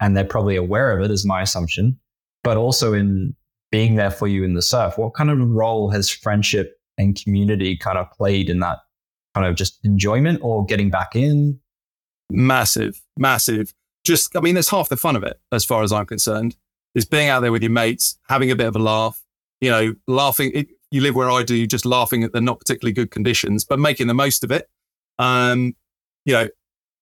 and they're probably aware of it is my assumption but also in being there for you in the surf. What kind of role has friendship and community kind of played in that kind of just enjoyment or getting back in? Massive, massive. Just, I mean, there's half the fun of it as far as I'm concerned. Is being out there with your mates, having a bit of a laugh, you know, laughing. It, you live where I do, just laughing at the not particularly good conditions, but making the most of it. Um, you know,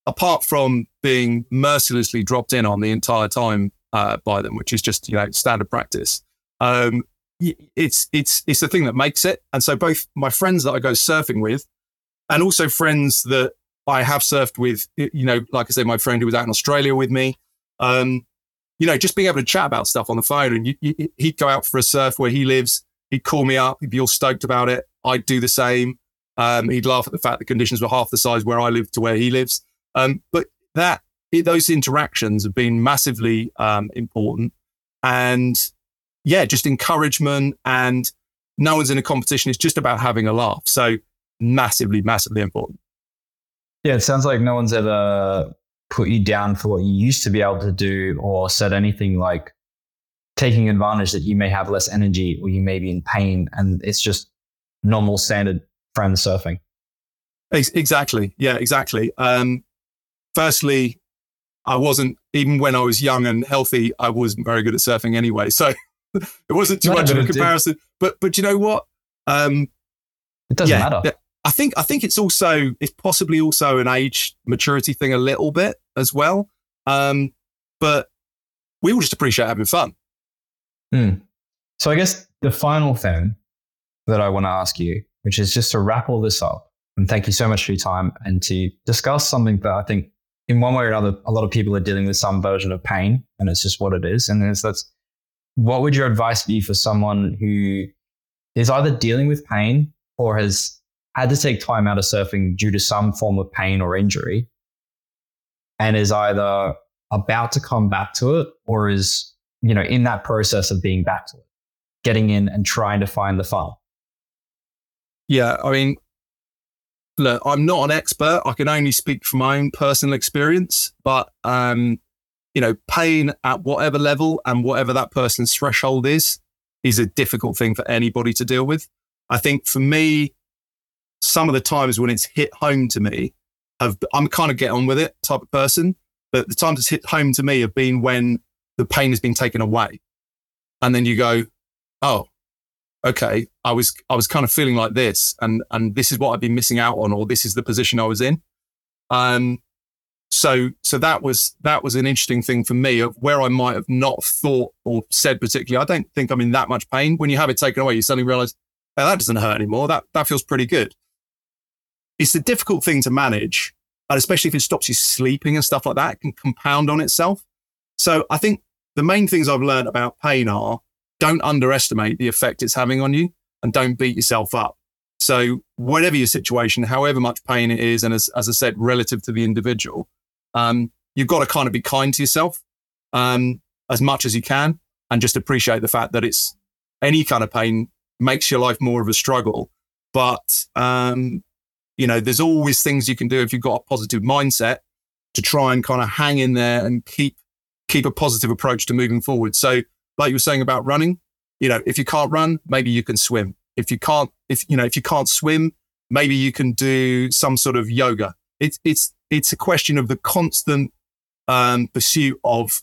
apart from being mercilessly dropped in on the entire time uh, by them, which is just you know standard practice. Um, it's it's it's the thing that makes it. And so both my friends that I go surfing with, and also friends that I have surfed with, you know, like I said, my friend who was out in Australia with me, um, you know, just being able to chat about stuff on the phone. And you, you, he'd go out for a surf where he lives. He'd call me up. He'd be all stoked about it. I'd do the same. Um, he'd laugh at the fact the conditions were half the size where I live to where he lives. Um, but that those interactions have been massively um, important, and yeah, just encouragement and no one's in a competition. It's just about having a laugh. So massively, massively important. Yeah, it sounds like no one's ever put you down for what you used to be able to do or said anything like taking advantage that you may have less energy or you may be in pain. And it's just normal standard friend surfing. Exactly. Yeah, exactly. Um, firstly, I wasn't, even when I was young and healthy, I wasn't very good at surfing anyway. So it wasn't too much of a comparison. But, but you know what? Um, it doesn't yeah, matter. I think, I think it's also, it's possibly also an age maturity thing a little bit as well. Um, but we all just appreciate having fun. Hmm. So I guess the final thing that I want to ask you, which is just to wrap all this up, and thank you so much for your time and to discuss something that I think in one way or another, a lot of people are dealing with some version of pain and it's just what it is. And it's that's what would your advice be for someone who is either dealing with pain or has had to take time out of surfing due to some form of pain or injury and is either about to come back to it or is, you know, in that process of being back to it, getting in and trying to find the fun? Yeah, I mean, look, I'm not an expert. I can only speak from my own personal experience, but um, you know, pain at whatever level and whatever that person's threshold is, is a difficult thing for anybody to deal with. I think for me, some of the times when it's hit home to me, have I'm kind of get on with it type of person. But the times it's hit home to me have been when the pain has been taken away. And then you go, oh, okay, I was I was kind of feeling like this, and and this is what I've been missing out on, or this is the position I was in. Um, so so that was that was an interesting thing for me of where I might have not thought or said particularly. I don't think I'm in that much pain. When you have it taken away, you suddenly realize, oh, that doesn't hurt anymore. That that feels pretty good. It's a difficult thing to manage, and especially if it stops you sleeping and stuff like that, it can compound on itself. So I think the main things I've learned about pain are don't underestimate the effect it's having on you and don't beat yourself up. So, whatever your situation, however much pain it is, and as, as I said, relative to the individual, um, you've got to kind of be kind to yourself um, as much as you can and just appreciate the fact that it's any kind of pain makes your life more of a struggle. But, um, you know, there's always things you can do if you've got a positive mindset to try and kind of hang in there and keep keep a positive approach to moving forward. So like you were saying about running, you know, if you can't run, maybe you can swim. If you can't, if you know, if you can't swim, maybe you can do some sort of yoga. It's it's it's a question of the constant um, pursuit of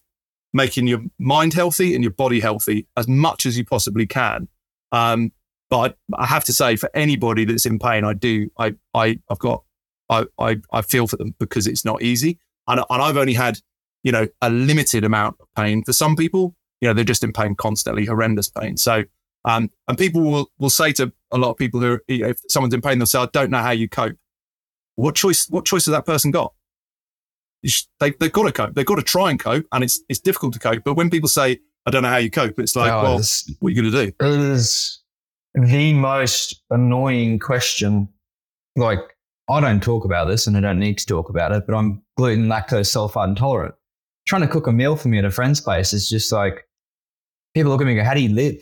making your mind healthy and your body healthy as much as you possibly can. Um, but I, I have to say, for anybody that's in pain, I do, I, I, I've got, I, I, I feel for them because it's not easy, and, and I've only had, you know, a limited amount of pain. For some people, you know, they're just in pain constantly, horrendous pain. So, um, and people will, will say to a lot of people who, are, you know, if someone's in pain, they'll say, I don't know how you cope. What choice, what choice has that person got? They, they've got to cope. They've got to try and cope. And it's, it's difficult to cope. But when people say, I don't know how you cope, it's like, well, what are you going to do? It is the most annoying question. Like, I don't talk about this and I don't need to talk about it, but I'm gluten, lactose, sulfite intolerant. Trying to cook a meal for me at a friend's place is just like, people look at me and go, How do you live?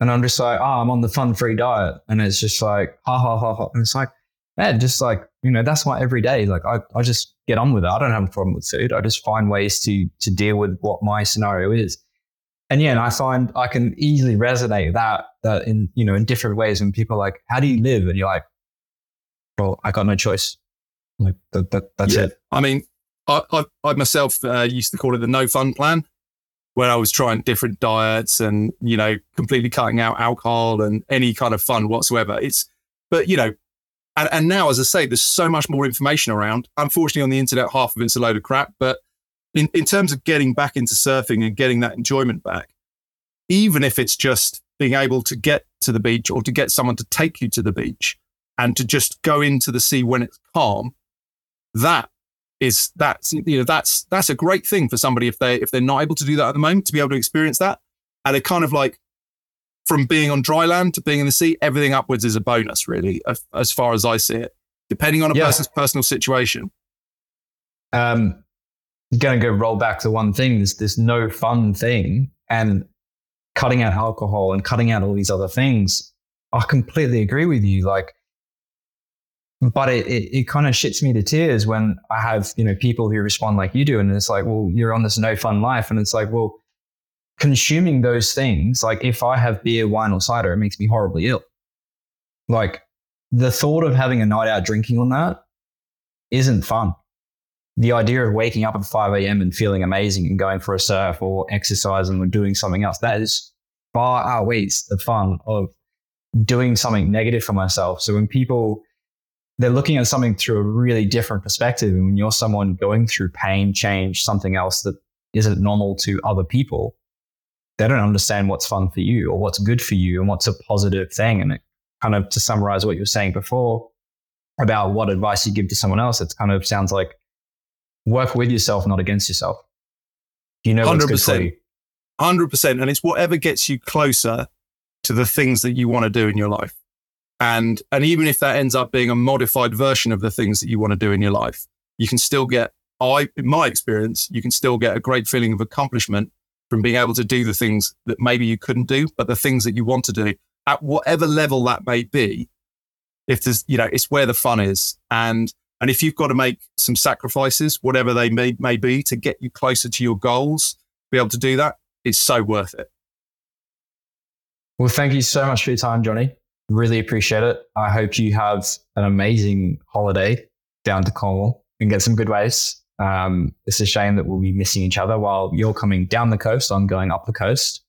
And I'm just like, Oh, I'm on the fun free diet. And it's just like, Ha ha ha ha. And it's like, Man, just like, you know, that's my everyday. Like, I, I just get on with it. I don't have a problem with food. I just find ways to, to deal with what my scenario is. And yeah, and I find I can easily resonate that, that in, you know, in different ways when people are like, How do you live? And you're like, well, I got no choice. Like that, that that's Yeah. it. I mean, I, I, I myself uh, used to call it the no fun plan, where I was trying different diets and you know completely cutting out alcohol and any kind of fun whatsoever. It's, but you know, and, and now as I say, there's so much more information around. Unfortunately, on the internet, half of it's a load of crap. But in in terms of getting back into surfing and getting that enjoyment back, even if it's just being able to get to the beach or to get someone to take you to the beach and to just go into the sea when it's calm, that is that's you know that's that's a great thing for somebody if they if they're not able to do that at the moment to be able to experience that and it kind of like from being on dry land to being in the sea everything upwards is a bonus really as, as far as i see it depending on a Yeah. person's personal situation Um, gonna go roll back to one thing. This this no fun thing and cutting out alcohol and cutting out all these other things. I completely agree with you. Like, but it it, it kind of shits me to tears when I have you know people who respond like you do, and it's like, well, you're on this no fun life, and it's like, well, consuming those things, like if I have beer, wine, or cider, it makes me horribly ill. Like the thought of having a night out drinking on that isn't fun the idea of waking up at 5 a.m. and feeling amazing and going for a surf or exercising or doing something else, that is far outweighs the fun of doing something negative for myself. So when people, they're looking at something through a really different perspective. And when you're someone going through pain, change, something else that isn't normal to other people, they don't understand what's fun for you or what's good for you and what's a positive thing. And it kind of, to summarize what you were saying before about what advice you give to someone else, it kind of sounds like work with yourself, not against yourself. You know good for 100%. 100% and it's whatever gets you closer to the things that you want to do in your life and and even if that ends up being a modified version of the things that you want to do in your life you can still get i in my experience you can still get a great feeling of accomplishment from being able to do the things that maybe you couldn't do but the things that you want to do at whatever level that may be if there's you know it's where the fun is and and if you've got to make some sacrifices whatever they may, may be to get you closer to your goals be able to do that it's so worth it. Well, thank you so much for your time, Johnny. Really appreciate it. I hope you have an amazing holiday down to Cornwall and get some good waves. Um, it's a shame that we'll be missing each other while you're coming down the coast. I'm going up the coast,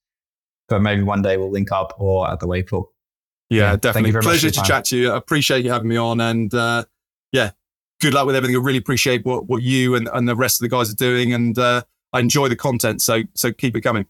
but maybe one day we'll link up or at the wave pool. Yeah, Yeah, definitely. Pleasure to chat to you. I appreciate you having me on. And uh, yeah, good luck with everything. I really appreciate what, what you and, and the rest of the guys are doing. And uh, I enjoy the content. So so keep it coming.